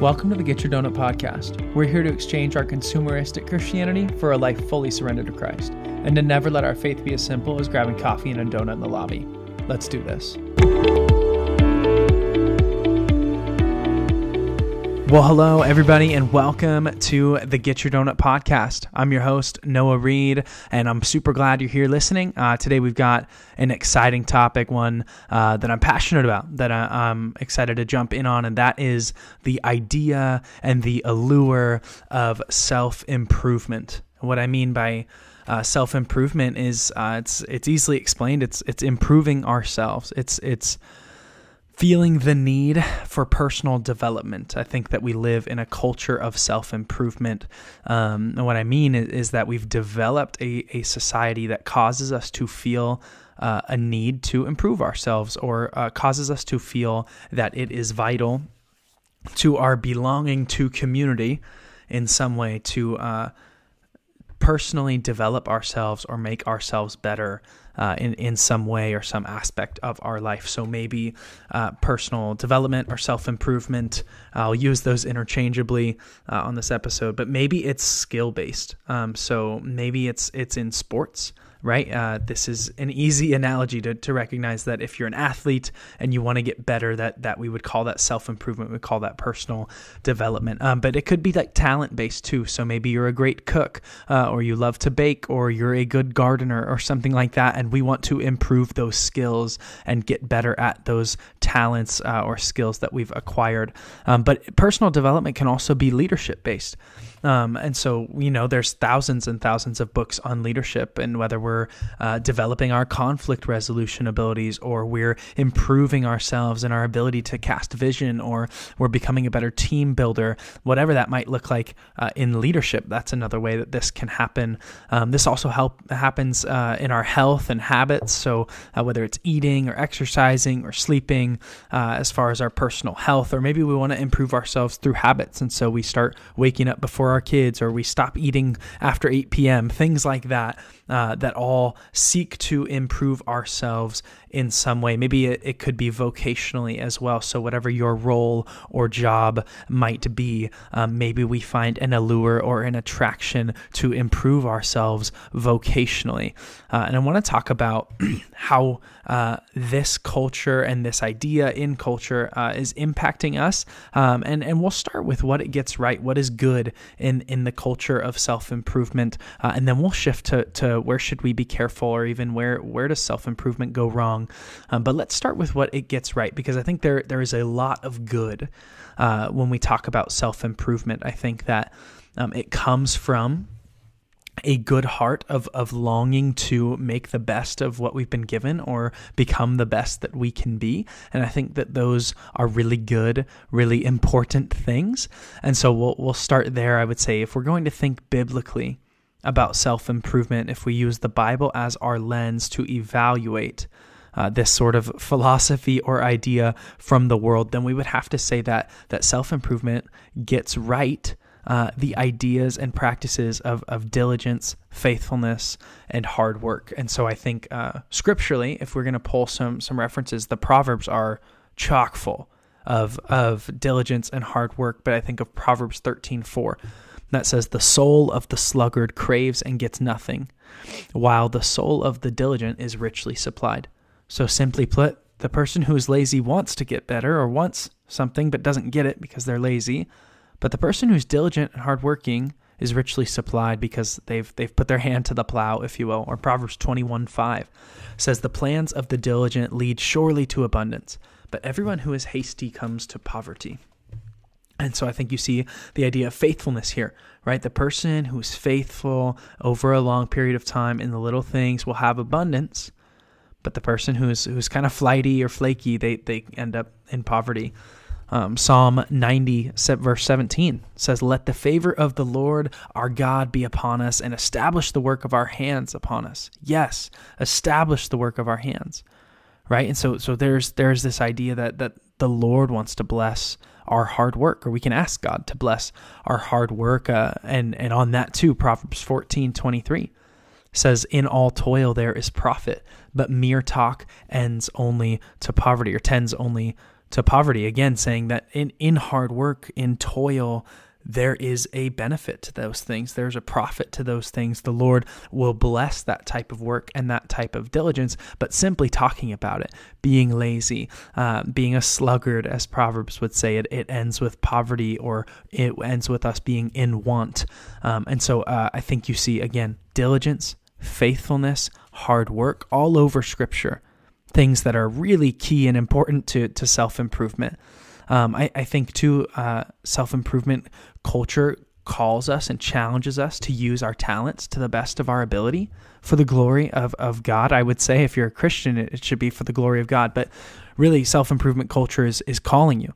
Welcome to the Get Your Donut podcast. We're here to exchange our consumeristic Christianity for a life fully surrendered to Christ, and to never let our faith be as simple as grabbing coffee and a donut in the lobby. Let's do this. Well, hello, everybody, and welcome to the Get Your Donut podcast. I'm your host, Noah Reed, and I'm super glad you're here listening. Uh, today, we've got an exciting topic, one uh, that I'm passionate about, that I, am excited to jump in on, and that is the idea and the allure of self improvement. What I mean by uh, self improvement is uh, it's it's easily explained. It's it's improving ourselves. It's it's feeling the need for personal development. I think that we live in a culture of self improvement. Um, and what I mean is, is, that we've developed a, a society that causes us to feel. Uh, a need to improve ourselves, or uh, causes us to feel that it is vital to our belonging to community in some way to uh, personally develop ourselves or make ourselves better uh, in in some way or some aspect of our life. So maybe uh, personal development or self improvement. I'll use those interchangeably uh, on this episode, but maybe it's skill based. Um, so maybe it's it's in sports right? Uh, this is an easy analogy to, to recognize that if you're an athlete and you want to get better, that that we would call that self improvement. We call that personal development. Um, but it could be like talent based too. So maybe you're a great cook, uh, or you love to bake, or you're a good gardener, or something like that. And we want to improve those skills and get better at those talents uh, or skills that we've acquired. Um, but personal development can also be leadership based. Um, and so, you know, there's thousands and thousands of books on leadership and whether we're uh, developing our conflict resolution abilities or we're improving ourselves and our ability to cast vision or we're becoming a better team builder, whatever that might look like uh, in leadership. That's another way that this can happen. Um, this also help happens uh, in our health and habits. So uh, whether it's eating or exercising or sleeping, uh, as far as our personal health, or maybe we want to improve ourselves through habits. And so we start waking up before our kids or we stop eating after 8 p.m., things like that, uh, that all seek to improve ourselves in some way. Maybe it, it, could be vocationally as well. So, whatever your role or job might be, um, maybe we find an allure or an attraction to improve ourselves vocationally. Uh, and I want to talk about how uh, this culture and this idea in culture uh, is impacting us. Um, and, and we'll start with what it gets right, what is good in, in the culture of self improvement. Uh, and then we'll shift to, to where should we be careful or even where, where does self improvement go wrong. Um, but let's start with what it gets right because I think there, there is a lot of good uh, when we talk about self improvement. I think that um, it comes from a good heart of of longing to make the best of what we've been given or become the best that we can be and i think that those are really good really important things and so we'll we'll start there i would say if we're going to think biblically about self-improvement if we use the bible as our lens to evaluate uh, this sort of philosophy or idea from the world, then we would have to say that that self improvement gets right uh, the ideas and practices of, of diligence, faithfulness, and hard work. And so I think uh, scripturally, if we're going to pull some some references, the Proverbs are chock full of of diligence and hard work. But I think of Proverbs thirteen four that says, "The soul of the sluggard craves and gets nothing, while the soul of the diligent is richly supplied." So simply put, the person who is lazy wants to get better or wants something but doesn't get it because they're lazy. But the person who's diligent and hardworking is richly supplied because they've they've put their hand to the plow, if you will. Or Proverbs 21 5 says, The plans of the diligent lead surely to abundance, but everyone who is hasty comes to poverty. And so I think you see the idea of faithfulness here, right? The person who's faithful over a long period of time in the little things will have abundance, but the person who's who's kind of flighty or flaky, they they end up in poverty. Um, Psalm 90, verse 17 says, Let the favor of the Lord our God be upon us and establish the work of our hands upon us. Yes, establish the work of our hands. Right? And so so there's there's this idea that that the Lord wants to bless our hard work, or we can ask God to bless our hard work. Uh, and, and on that too, Proverbs 14, 23 says, In all toil there is profit, but mere talk ends only to poverty or tends only to poverty. Again, saying that in, in hard work, in toil, there is a benefit to those things. There's a profit to those things. The Lord will bless that type of work and that type of diligence. But simply talking about it, being lazy, uh, being a sluggard, as Proverbs would say, it, it ends with poverty or it ends with us being in want. Um, and so uh, I think you see, again, diligence, faithfulness, hard work all over Scripture things that are really key and important to, to self improvement. Um, I, I, think, too, uh, self improvement culture calls us and challenges us to use our talents to the best of our ability for the glory of, of God. I would say, if you're a Christian, it, it should be for the glory of God. But really, self improvement culture is, is calling you.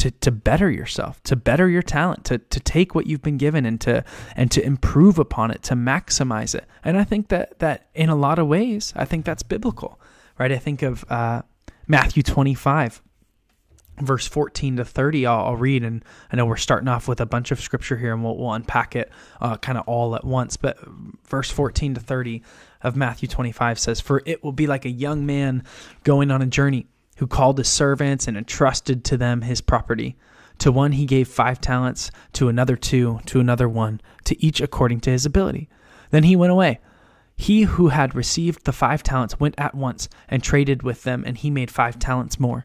To, to better yourself, to better your talent, to, to take what you've been given and to and to improve upon it, to maximize it. And I think that that in a lot of ways, I think that's biblical right? I think of uh, Matthew 25, verse 14 to 30. I'll, I'll, read, and I know we're starting off with a bunch of scripture here, and we'll, we'll unpack it uh, kind of all at once. But verse 14 to 30 of Matthew 25 says, For it will be like a young man going on a journey who called his servants and entrusted to them his property. To one he gave five talents, to another two, to another one, to each according to his ability. Then he went away. He who had received the five talents went at once and traded with them, and he made five talents more.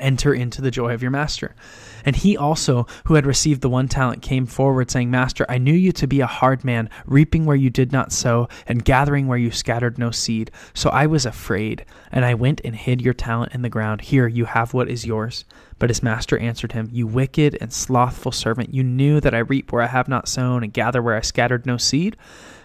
enter into the joy of your master. And he also, who had received the one talent, came forward, saying, Master, I knew you to be a hard man, reaping where you did not sow, and gathering where you scattered no seed. So I was afraid, and I went and hid your talent in the ground. Here, you have what is yours. But his master answered him, You wicked and slothful servant, you knew that I reap where I have not sown, and gather where I scattered no seed.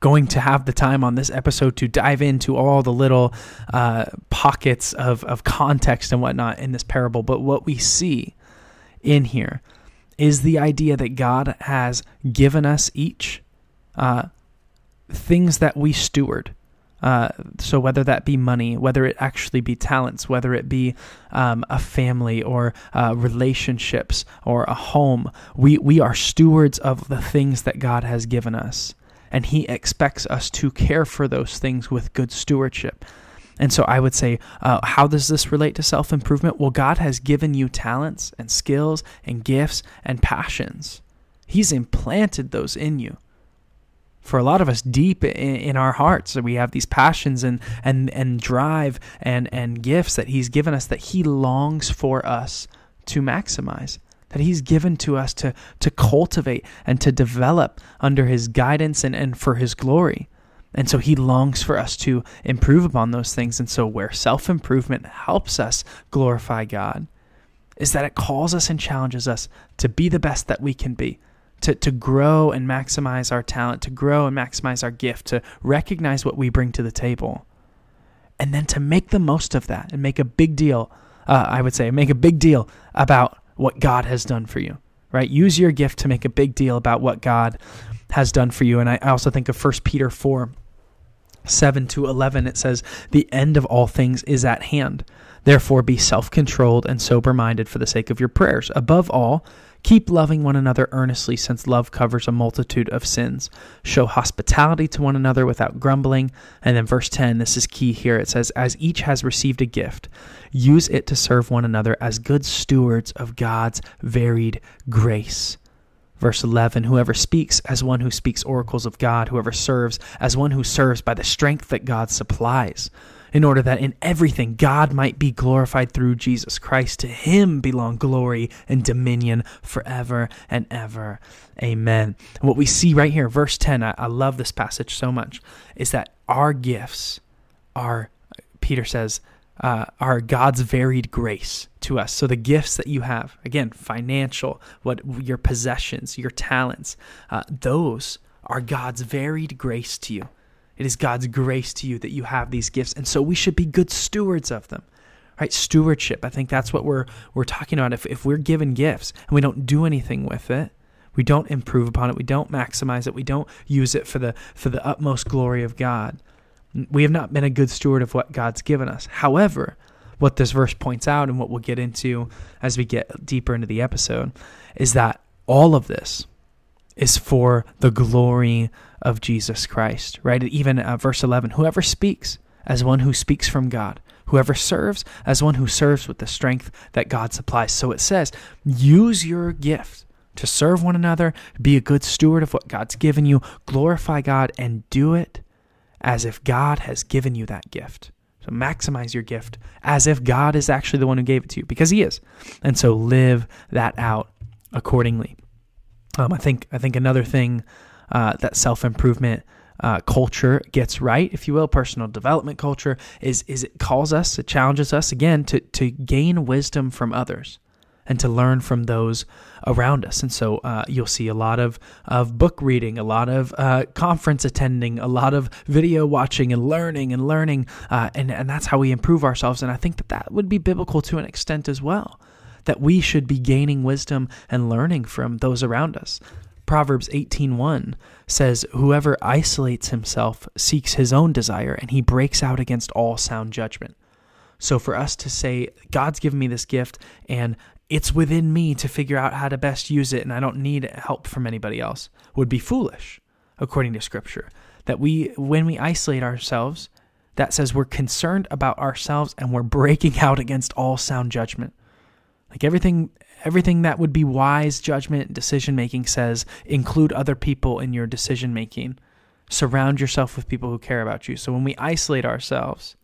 going to have the time on this episode to dive into all the little uh, pockets of, of context and whatnot in this parable, but what we see in here is the idea that God has given us each uh, things that we steward. Uh, so whether that be money, whether it actually be talents, whether it be um, a family or uh, relationships or a home, we we are stewards of the things that God has given us, and He expects us to care for those things with good stewardship. And so I would say, uh, how does this relate to self improvement? Well, God has given you talents and skills and gifts and passions, He's implanted those in you. For a lot of us, deep in, in our hearts, we have these passions and, and, and drive and, and gifts that He's given us that He longs for us to maximize that he's given to us to, to cultivate and to develop under his guidance and, and for his glory. And so he longs for us to improve upon those things. And so, where self improvement helps us glorify God is that it calls us and challenges us to be the best that we can be, to, to grow and maximize our talent, to grow and maximize our gift, to recognize what we bring to the table, and then to make the most of that and make a big deal. Uh, I would say, make a big deal about what God has done for you, right? Use your gift to make a big deal about what God has done for you. And I also think of 1 Peter 4 7 to 11, it says, The end of all things is at hand. Therefore, be self controlled and sober minded for the sake of your prayers. Above all, keep loving one another earnestly, since love covers a multitude of sins. Show hospitality to one another without grumbling. And then, verse 10, this is key here. It says, As each has received a gift, use it to serve one another as good stewards of God's varied grace. Verse 11 Whoever speaks as one who speaks oracles of God, whoever serves as one who serves by the strength that God supplies, in order that in everything God might be glorified through Jesus Christ. To him belong glory and dominion forever and ever. Amen. And what we see right here, verse 10, I, I love this passage so much, is that our gifts are, Peter says, uh, are God's varied grace to us. So the gifts that you have, again, financial, what your possessions, your talents, uh, those are God's varied grace to you. It is God's grace to you that you have these gifts, and so we should be good stewards of them. Right? Stewardship. I think that's what we're we're talking about. If if we're given gifts and we don't do anything with it, we don't improve upon it, we don't maximize it, we don't use it for the for the utmost glory of God. We have not been a good steward of what God's given us. However, what this verse points out and what we'll get into as we get deeper into the episode is that all of this is for the glory of Jesus Christ, right? Even uh, verse 11 whoever speaks as one who speaks from God, whoever serves as one who serves with the strength that God supplies. So it says, use your gift to serve one another, be a good steward of what God's given you, glorify God, and do it as if God has given you that gift. So maximize your gift as if God is actually the one who gave it to you, because He is. And so live that out accordingly. Um, I think I think another thing uh, that self improvement uh, culture gets right, if you will, personal development culture is is it calls us, it challenges us again to to gain wisdom from others and to learn from those around us. And so uh, you'll see a lot of, of book reading, a lot of uh, conference attending, a lot of video watching and learning and learning. Uh, and, and that's how we improve ourselves. And I think that that would be biblical to an extent as well, that we should be gaining wisdom and learning from those around us. Proverbs 18:1 says whoever isolates himself seeks his own desire and he breaks out against all sound judgment. So for us to say God's given me this gift and it's within me to figure out how to best use it and I don't need help from anybody else would be foolish according to scripture that we when we isolate ourselves that says we're concerned about ourselves and we're breaking out against all sound judgment like everything everything that would be wise judgment decision making says include other people in your decision making surround yourself with people who care about you so when we isolate ourselves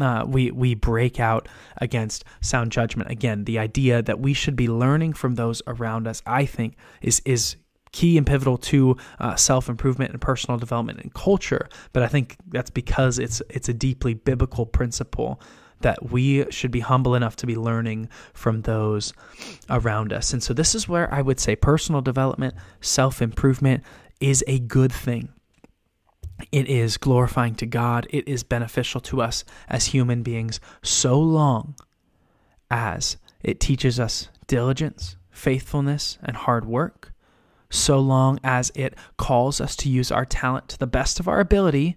uh, we we break out against sound judgment. Again, the idea that we should be learning from those around us, I think, is is key and pivotal to uh, self improvement and personal development and culture. But I think that's because it's it's a deeply biblical principle that we should be humble enough to be learning from those around us. And so this is where I would say personal development, self improvement is a good thing. It is glorifying to God. It is beneficial to us as human beings so long as it teaches us diligence, faithfulness, and hard work, so long as it calls us to use our talent to the best of our ability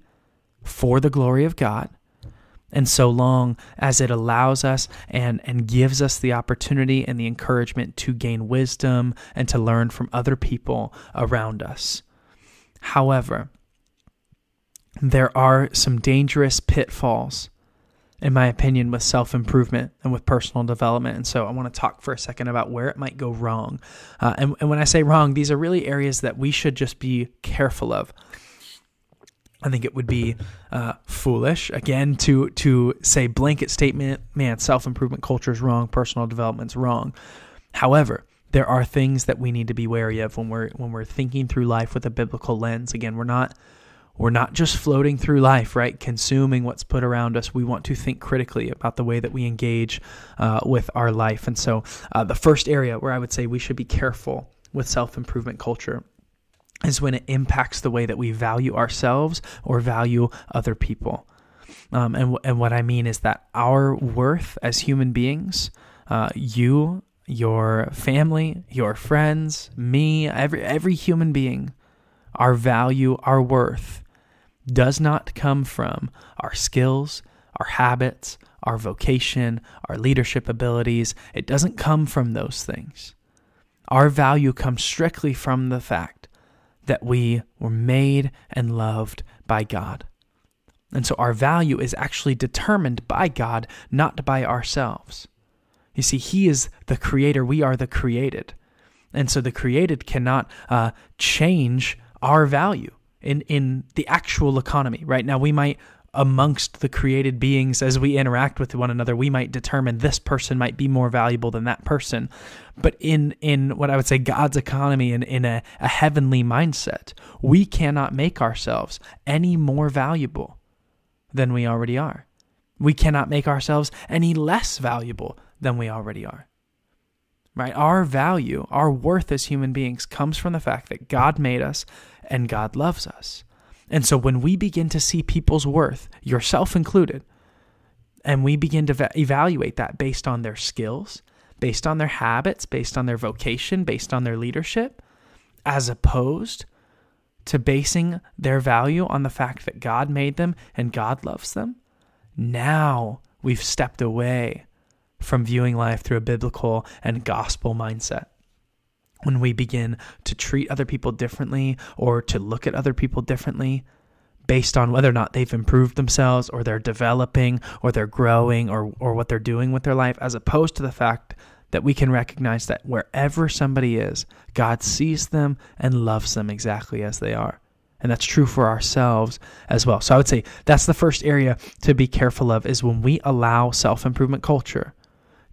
for the glory of God, and so long as it allows us and, and gives us the opportunity and the encouragement to gain wisdom and to learn from other people around us. However, there are some dangerous pitfalls, in my opinion, with self improvement and with personal development. And so I want to talk for a second about where it might go wrong. Uh, and, and when I say wrong, these are really areas that we should just be careful of. I think it would be uh, foolish again to to say blanket statement, man, self improvement culture is wrong, personal development's wrong. However, there are things that we need to be wary of when we're when we're thinking through life with a biblical lens. Again, we're not we're not just floating through life, right? Consuming what's put around us. We want to think critically about the way that we engage uh, with our life. And so, uh, the first area where I would say we should be careful with self improvement culture is when it impacts the way that we value ourselves or value other people. Um, and, and what I mean is that our worth as human beings, uh, you, your family, your friends, me, every every human being, our value, our worth does not come from our skills, our habits, our vocation, our leadership abilities. It doesn't come from those things. Our value comes strictly from the fact that we were made and loved by God. And so our value is actually determined by God, not by ourselves. You see, He is the creator, we are the created. And so the created cannot uh, change our value in, in the actual economy. Right now, we might amongst the created beings as we interact with one another we might determine this person might be more valuable than that person. But in in what i would say god's economy and in, in a, a heavenly mindset we cannot make ourselves any more valuable than we already are. We cannot make ourselves any less valuable than we already are. Right? Our value our worth as human beings comes from the fact that god made us and god loves us and so when we begin to see people's worth, yourself included, and we begin to va- evaluate that based on their skills, based on their habits, based on their vocation, based on their leadership, as opposed to basing their value on the fact that God made them and God loves them, now we've stepped away from viewing life through a biblical and gospel mindset when we begin to treat other people differently or to look at other people differently based on whether or not they've improved themselves or they're developing or they're growing or, or what they're doing with their life, as opposed to the fact that we can recognize that wherever somebody is, God sees them and loves them exactly as they are. And that's true for ourselves as well. So I would say that's the first area to be careful of is when we allow self improvement culture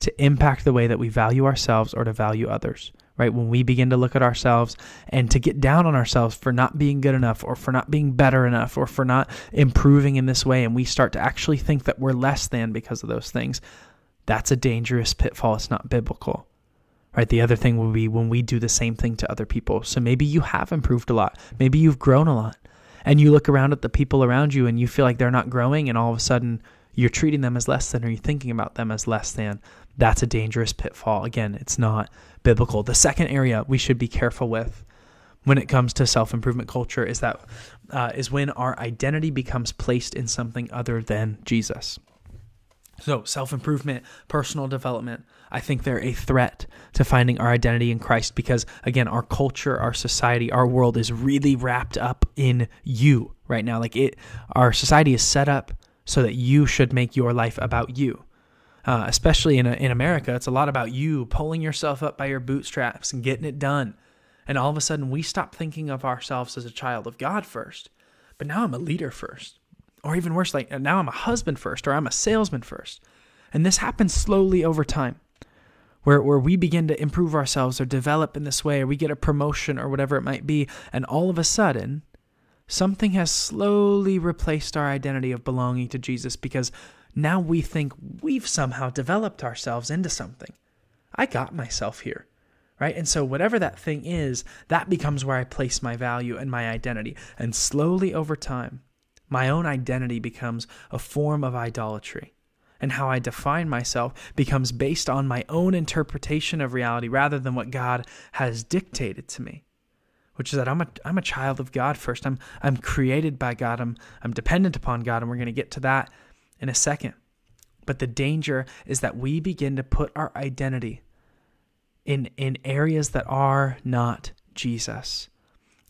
to impact the way that we value ourselves or to value others right? When we begin to look at ourselves and to get down on ourselves for not being good enough or for not being better enough or for not improving in this way, and we start to actually think that we're less than because of those things, that's a dangerous pitfall. It's not biblical. Right. The other thing will be when we do the same thing to other people. So maybe you have improved a lot. Maybe you've grown a lot. And you look around at the people around you and you feel like they're not growing, and all of a sudden you're treating them as less than or you're thinking about them as less than. That's a dangerous pitfall. Again, it's not biblical. The second area we should be careful with when it comes to self improvement culture is that uh, is when our identity becomes placed in something other than Jesus. So, self improvement, personal development, I think they're a threat to finding our identity in Christ because, again, our culture, our society, our world is really wrapped up in you right now. Like it, our society is set up so that you should make your life about you uh, especially in, in America, it's a lot about you pulling yourself up by your bootstraps and getting it done. And all of a sudden, we stop thinking of ourselves as a child of God first. But now I'm a leader first. Or even worse, like now I'm a husband first, or I'm a salesman first. And this happens slowly over time, where, where we begin to improve ourselves or develop in this way, or we get a promotion or whatever it might be. And all of a sudden, something has slowly replaced our identity of belonging to Jesus because now we think we've somehow developed ourselves into something. I got myself here, right? And so, whatever that thing is, that becomes where I place my value and my identity. And slowly over time, my own identity becomes a form of idolatry. And how I define myself becomes based on my own interpretation of reality rather than what God has dictated to me which is that I'm a I'm a child of God first. I'm I'm created by God. I'm I'm dependent upon God, and we're going to get to that in a second. But the danger is that we begin to put our identity in, in areas that are not Jesus.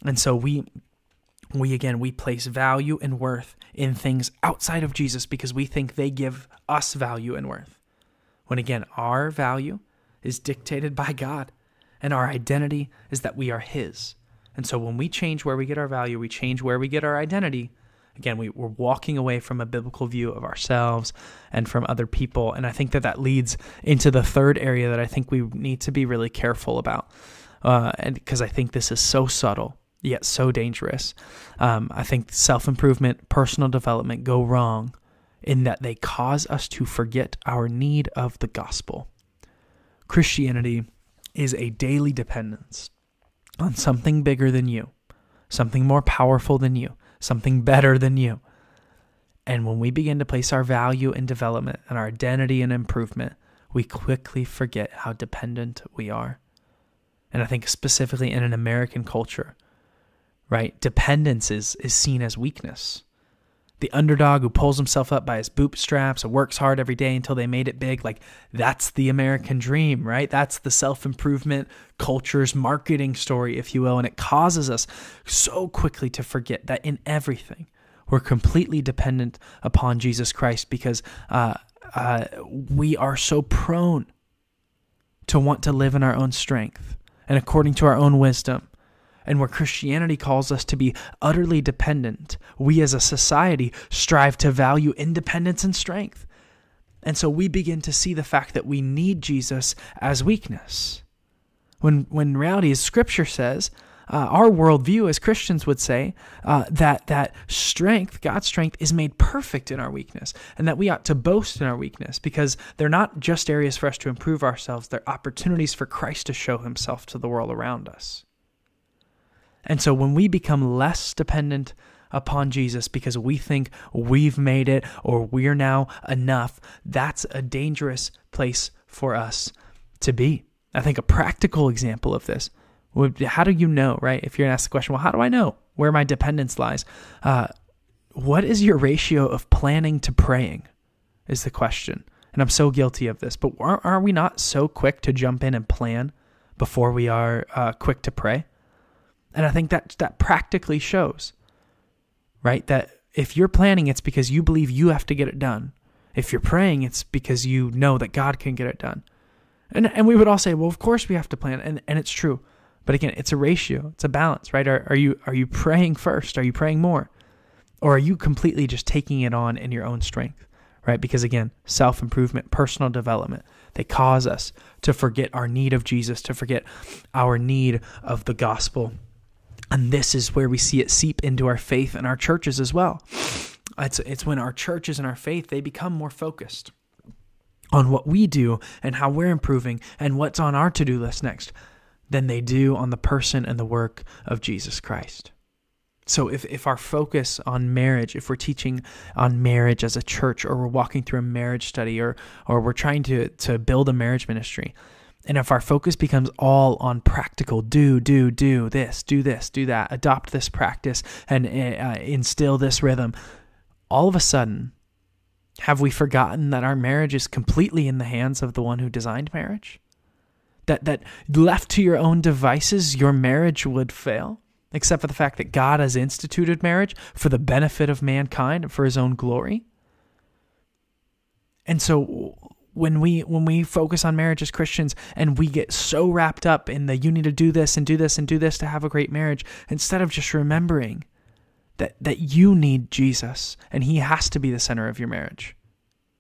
And so we we again we place value and worth in things outside of Jesus because we think they give us value and worth. When again our value is dictated by God and our identity is that we are his. And so when we change where we get our value, we change where we get our identity, Again, we, we're walking away from a biblical view of ourselves and from other people. And I think that that leads into the third area that I think we need to be really careful about. Uh, and because I think this is so subtle yet so dangerous. Um, I think self improvement, personal development go wrong in that they cause us to forget our need of the gospel. Christianity is a daily dependence on something bigger than you, something more powerful than you, something better than you. And when we begin to place our value in development and our identity in improvement, we quickly forget how dependent we are. And I think specifically in an American culture, right, dependence is, is seen as weakness. The underdog who pulls himself up by his bootstraps and works hard every day until they made it big, like that's the American dream, right? That's the self improvement culture's marketing story, if you will. And it causes us so quickly to forget that in everything, we're completely dependent upon Jesus Christ because uh, uh, we are so prone to want to live in our own strength and according to our own wisdom. And where Christianity calls us to be utterly dependent, we as a society strive to value independence and strength. And so we begin to see the fact that we need Jesus as weakness. When, when reality is, Scripture says, uh, our worldview as Christians would say uh, that that strength, God's strength, is made perfect in our weakness, and that we ought to boast in our weakness because they're not just areas for us to improve ourselves; they're opportunities for Christ to show Himself to the world around us. And so, when we become less dependent upon Jesus because we think we've made it or we're now enough, that's a dangerous place for us to be. I think a practical example of this how do you know, right? If you're going to ask the question, well, how do I know where my dependence lies? Uh, what is your ratio of planning to praying? Is the question. And I'm so guilty of this, but are, are we not so quick to jump in and plan before we are uh, quick to pray? And I think that that practically shows, right? That if you're planning, it's because you believe you have to get it done. If you're praying, it's because you know that God can get it done. And and we would all say, well, of course we have to plan, and and it's true. But again, it's a ratio, it's a balance, right? Are, are you are you praying first? Are you praying more? Or are you completely just taking it on in your own strength? Right? Because again, self improvement, personal development, they cause us to forget our need of Jesus, to forget our need of the gospel. And this is where we see it seep into our faith and our churches as well. It's, it's when our churches and our faith they become more focused on what we do and how we're improving and what's on our to-do list next than they do on the person and the work of Jesus Christ. So if, if our focus on marriage, if we're teaching on marriage as a church or we're walking through a marriage study or or we're trying to to build a marriage ministry, and if our focus becomes all on practical do do do this, do this, do that, adopt this practice and uh, instill this rhythm, all of a sudden have we forgotten that our marriage is completely in the hands of the one who designed marriage? that that left to your own devices, your marriage would fail, except for the fact that God has instituted marriage for the benefit of mankind and for his own glory. And so when we when we focus on marriage as Christians and we get so wrapped up in the you need to do this and do this and do this to have a great marriage instead of just remembering that that you need Jesus and he has to be the center of your marriage.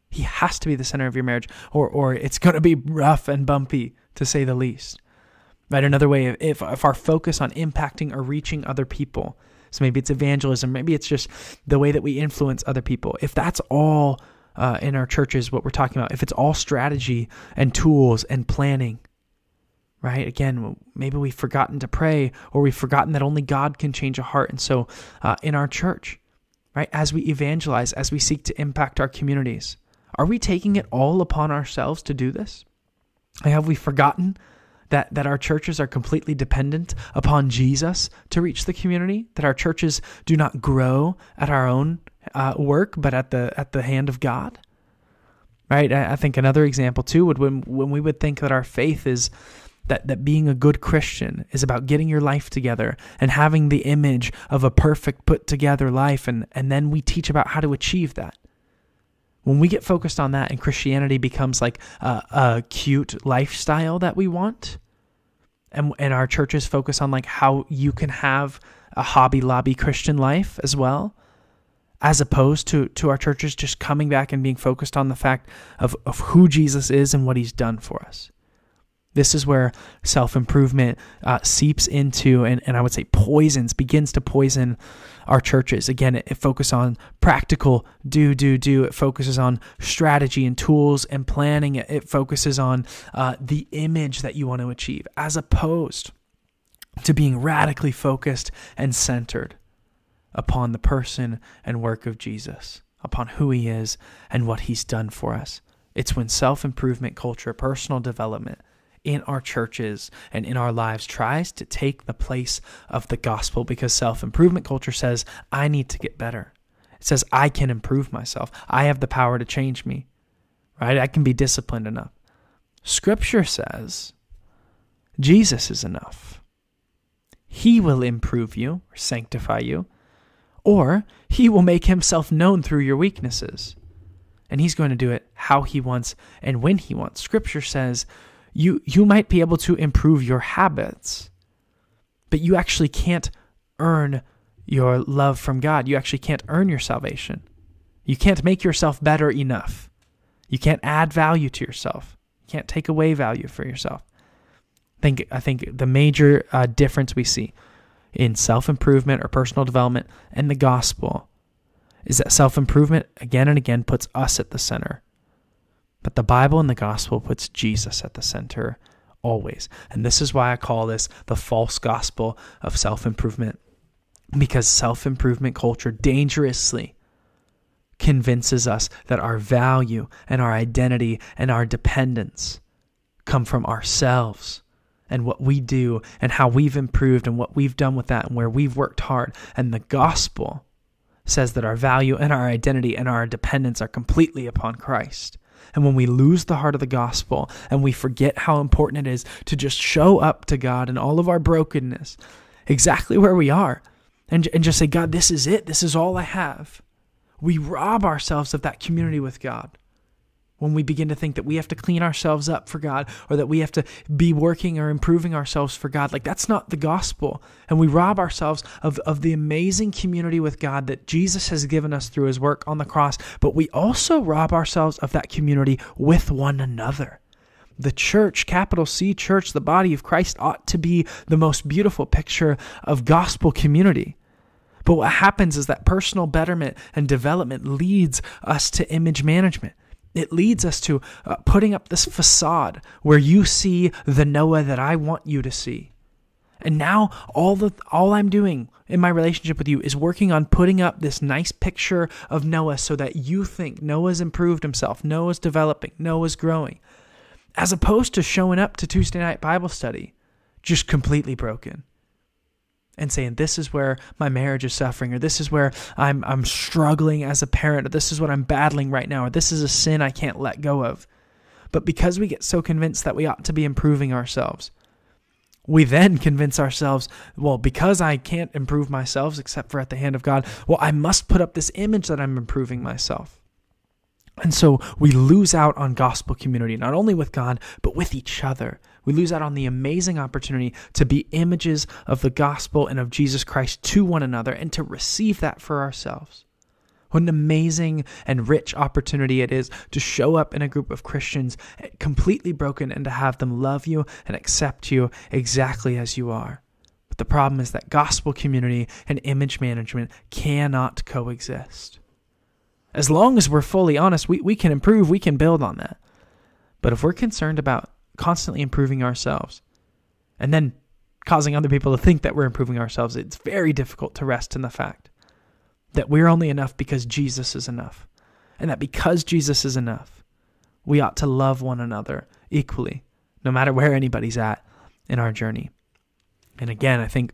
He has to be the center of your marriage or or it's going to be rough and bumpy to say the least. Right? Another way, if, if our focus on impacting or reaching other people, so maybe it's evangelism, maybe it's just the way that we influence other people. If that's all uh, in our churches, what we're talking about, if it's all strategy and tools and planning, right? Again, maybe we've forgotten to pray or we've forgotten that only God can change a heart. And so uh, in our church, right, as we evangelize, as we seek to impact our communities, are we taking it all upon ourselves to do this? Have we forgotten that, that our churches are completely dependent upon Jesus to reach the community? That our churches do not grow at our own uh, work, but at the at the hand of God? Right? I, I think another example too would when when we would think that our faith is that, that being a good Christian is about getting your life together and having the image of a perfect put together life and, and then we teach about how to achieve that when we get focused on that and Christianity becomes like a, a cute lifestyle that we want, and, and our churches focus on like how you can have a hobby lobby Christian life as well, as opposed to, to our churches just coming back and being focused on the fact of, of who Jesus is and what he's done for us. This is where self improvement uh, seeps into, and, and I would say poisons, begins to poison our churches. Again, it, it focuses on practical do, do, do. It focuses on strategy and tools and planning. It, it focuses on uh, the image that you want to achieve, as opposed to being radically focused and centered upon the person and work of Jesus, upon who he is and what he's done for us. It's when self improvement culture, personal development, in our churches and in our lives tries to take the place of the gospel because self improvement culture says, I need to get better. It says, I can improve myself. I have the power to change me, right? I can be disciplined enough. Scripture says, Jesus is enough. He will improve you or sanctify you, or he will make himself known through your weaknesses. And he's going to do it how he wants and when he wants. Scripture says, you you might be able to improve your habits, but you actually can't earn your love from God. You actually can't earn your salvation. You can't make yourself better enough. You can't add value to yourself. You can't take away value for yourself. I think I think the major uh, difference we see in self improvement or personal development and the gospel is that self improvement again and again puts us at the center. But the Bible and the gospel puts Jesus at the center always. And this is why I call this the false gospel of self improvement. Because self improvement culture dangerously convinces us that our value and our identity and our dependence come from ourselves and what we do and how we've improved and what we've done with that and where we've worked hard. And the gospel says that our value and our identity and our dependence are completely upon Christ. And when we lose the heart of the gospel and we forget how important it is to just show up to God in all of our brokenness, exactly where we are, and, and just say, God, this is it. This is all I have. We rob ourselves of that community with God when we begin to think that we have to clean ourselves up for God or that we have to be working or improving ourselves for God. Like that's not the gospel. And we rob ourselves of, of the amazing community with God that Jesus has given us through his work on the cross. But we also rob ourselves of that community with one another. The church, capital C church, the body of Christ ought to be the most beautiful picture of gospel community. But what happens is that personal betterment and development leads us to image management. It leads us to uh, putting up this facade where you see the Noah that I want you to see. And now all the all I'm doing in my relationship with you is working on putting up this nice picture of Noah so that you think Noah's improved himself, Noah's developing, Noah's growing. As opposed to showing up to Tuesday night Bible study just completely broken and saying this is where my marriage is suffering or this is where I'm I'm struggling as a parent or this is what I'm battling right now or this is a sin I can't let go of. But because we get so convinced that we ought to be improving ourselves, we then convince ourselves, well, because I can't improve myself except for at the hand of God, well, I must put up this image that I'm improving myself. And so we lose out on gospel community, not only with God, but with each other. We lose out on the amazing opportunity to be images of the gospel and of Jesus Christ to one another and to receive that for ourselves. What an amazing and rich opportunity it is to show up in a group of Christians completely broken and to have them love you and accept you exactly as you are. But the problem is that gospel community and image management cannot coexist. As long as we're fully honest, we, we can improve, we can build on that. But if we're concerned about constantly improving ourselves and then causing other people to think that we're improving ourselves, it's very difficult to rest in the fact that we're only enough because Jesus is enough. And that because Jesus is enough, we ought to love one another equally, no matter where anybody's at in our journey. And again, I think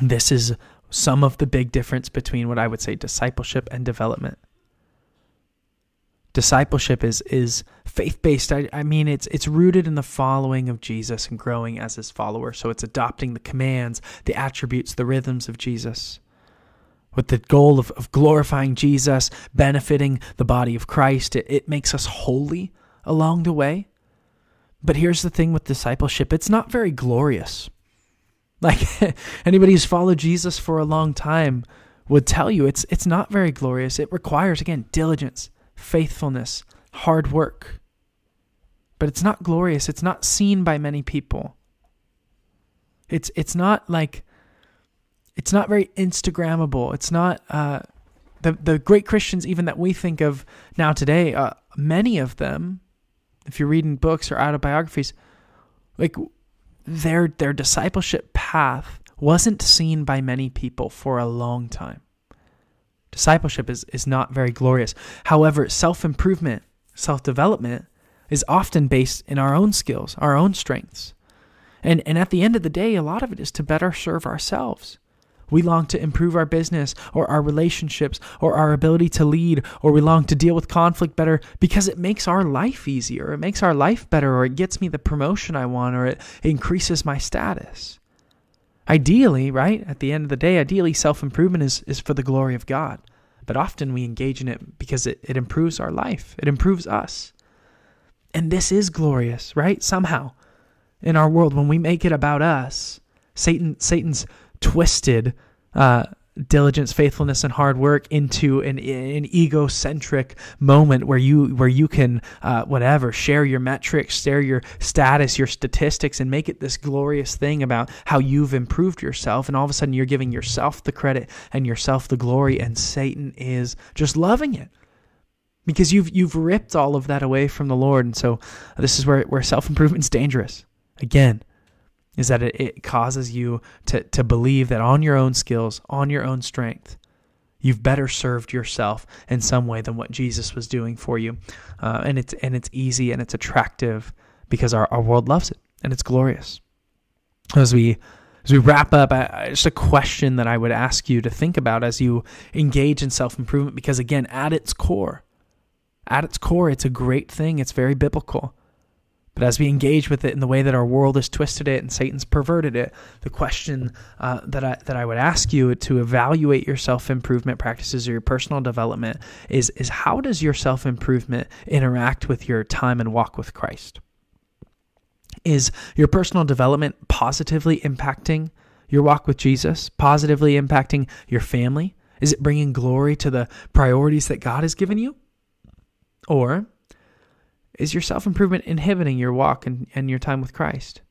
this is some of the big difference between what I would say discipleship and development discipleship is is faith based. I, I mean, it's it's rooted in the following of Jesus and growing as His follower. So it's adopting the commands, the attributes, the rhythms of Jesus, with the goal of, of glorifying Jesus, benefiting the body of Christ. It, it makes us holy along the way. But here's the thing with discipleship: it's not very glorious. Like anybody who's followed Jesus for a long time would tell you, it's it's not very glorious. It requires again diligence faithfulness, hard work. But it's not glorious. It's not seen by many people. It's it's not like it's not very Instagrammable. It's not uh, the the great Christians even that we think of now today. Uh, many of them, if you're reading books or autobiographies, like their their discipleship path wasn't seen by many people for a long time. Discipleship is, is not very glorious. However, self improvement, self development is often based in our own skills, our own strengths. And, and at the end of the day, a lot of it is to better serve ourselves. We long to improve our business or our relationships or our ability to lead, or we long to deal with conflict better because it makes our life easier, it makes our life better, or it gets me the promotion I want, or it increases my status. Ideally, right? At the end of the day, ideally, self improvement is, is for the glory of God. But often we engage in it because it, it improves our life, it improves us. And this is glorious, right? Somehow in our world, when we make it about us, Satan Satan's twisted uh, diligence, faithfulness, and hard work into an, an egocentric moment where you where you can uh, whatever share your metrics, share your status, your statistics, and make it this glorious thing about how you've improved yourself. And all of a sudden, you're giving yourself the credit and yourself the glory, and Satan is just loving it because you've you've ripped all of that away from the Lord. And so this is where where self improvement is dangerous. Again, is that it, causes you to, to believe that on your own skills, on your own strength, you've better served yourself in some way than what Jesus was doing for you. Uh, and it's and it's easy and it's attractive because our, our world loves it and it's glorious. As we as we wrap up, I, just a question that I would ask you to think about as you engage in self improvement, because again, at its core, at its core, it's a great thing. It's very biblical. But as we engage with it in the way that our world has twisted it and Satan's perverted it, the question uh, that I that I would ask you to evaluate your self improvement practices or your personal development is is how does your self improvement interact with your time and walk with Christ? Is your personal development positively impacting your walk with Jesus? Positively impacting your family? Is it bringing glory to the priorities that God has given you? Or is your self improvement inhibiting your walk and, and your time with Christ?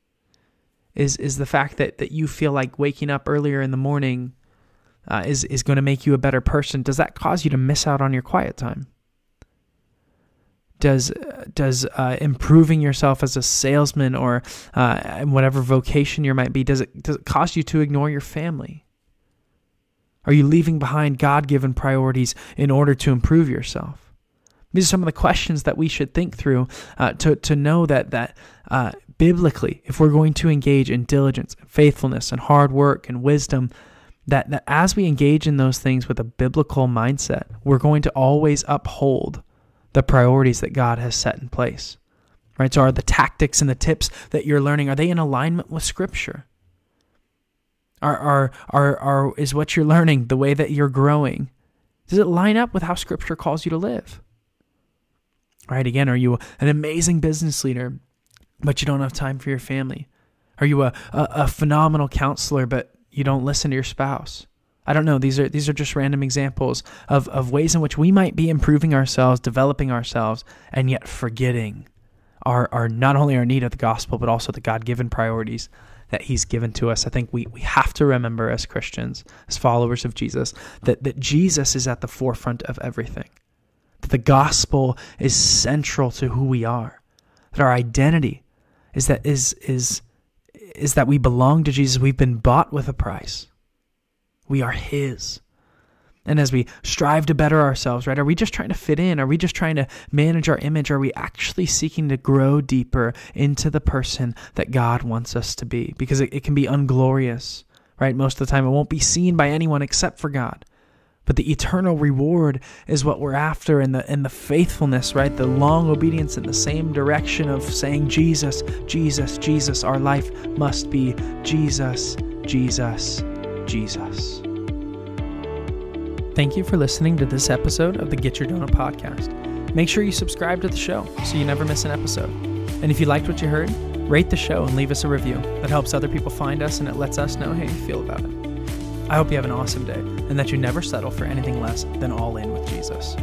Is is the fact that, that you feel like waking up earlier in the morning uh, is is going to make you a better person? Does that cause you to miss out on your quiet time? Does does uh, improving yourself as a salesman or uh, whatever vocation you might be does it does it cause you to ignore your family? Are you leaving behind God given priorities in order to improve yourself? These are some of the questions that we should think through uh, to, to know that, that uh, biblically, if we're going to engage in diligence, and faithfulness, and hard work and wisdom, that, that as we engage in those things with a biblical mindset, we're going to always uphold the priorities that God has set in place. Right? So are the tactics and the tips that you're learning, are they in alignment with Scripture? Are, are, are, are, is what you're learning, the way that you're growing, does it line up with how Scripture calls you to live? Right? Again, are you an amazing business leader, but you don't have time for your family? Are you a, a, a phenomenal counselor, but you don't listen to your spouse? I don't know. These are these are just random examples of, of ways in which we might be improving ourselves, developing ourselves, and yet forgetting our, our not only our need of the gospel, but also the God given priorities that He's given to us. I think we, we have to remember as Christians, as followers of Jesus, that, that Jesus is at the forefront of everything that the gospel is central to who we are, that our identity is that is is is that we belong to Jesus. We've been bought with a price. We are His. And as we strive to better ourselves, right, are we just trying to fit in? Are we just trying to manage our image? Are we actually seeking to grow deeper into the person that God wants us to be? Because it, it can be unglorious, right? Most of the time, it won't be seen by anyone except for God but the eternal reward is what we're after and the and the faithfulness right? The long obedience in the same direction of saying jesus jesus jesus our life must be jesus jesus jesus. Thank you for listening to this episode of the get your donut podcast. Make sure you subscribe to the show so you never miss an episode. And if you liked what you heard rate the show and leave us a review. That helps other people find us and it lets us know how you feel about it I hope you have an awesome day and that you never settle for anything less than all in with Jesus.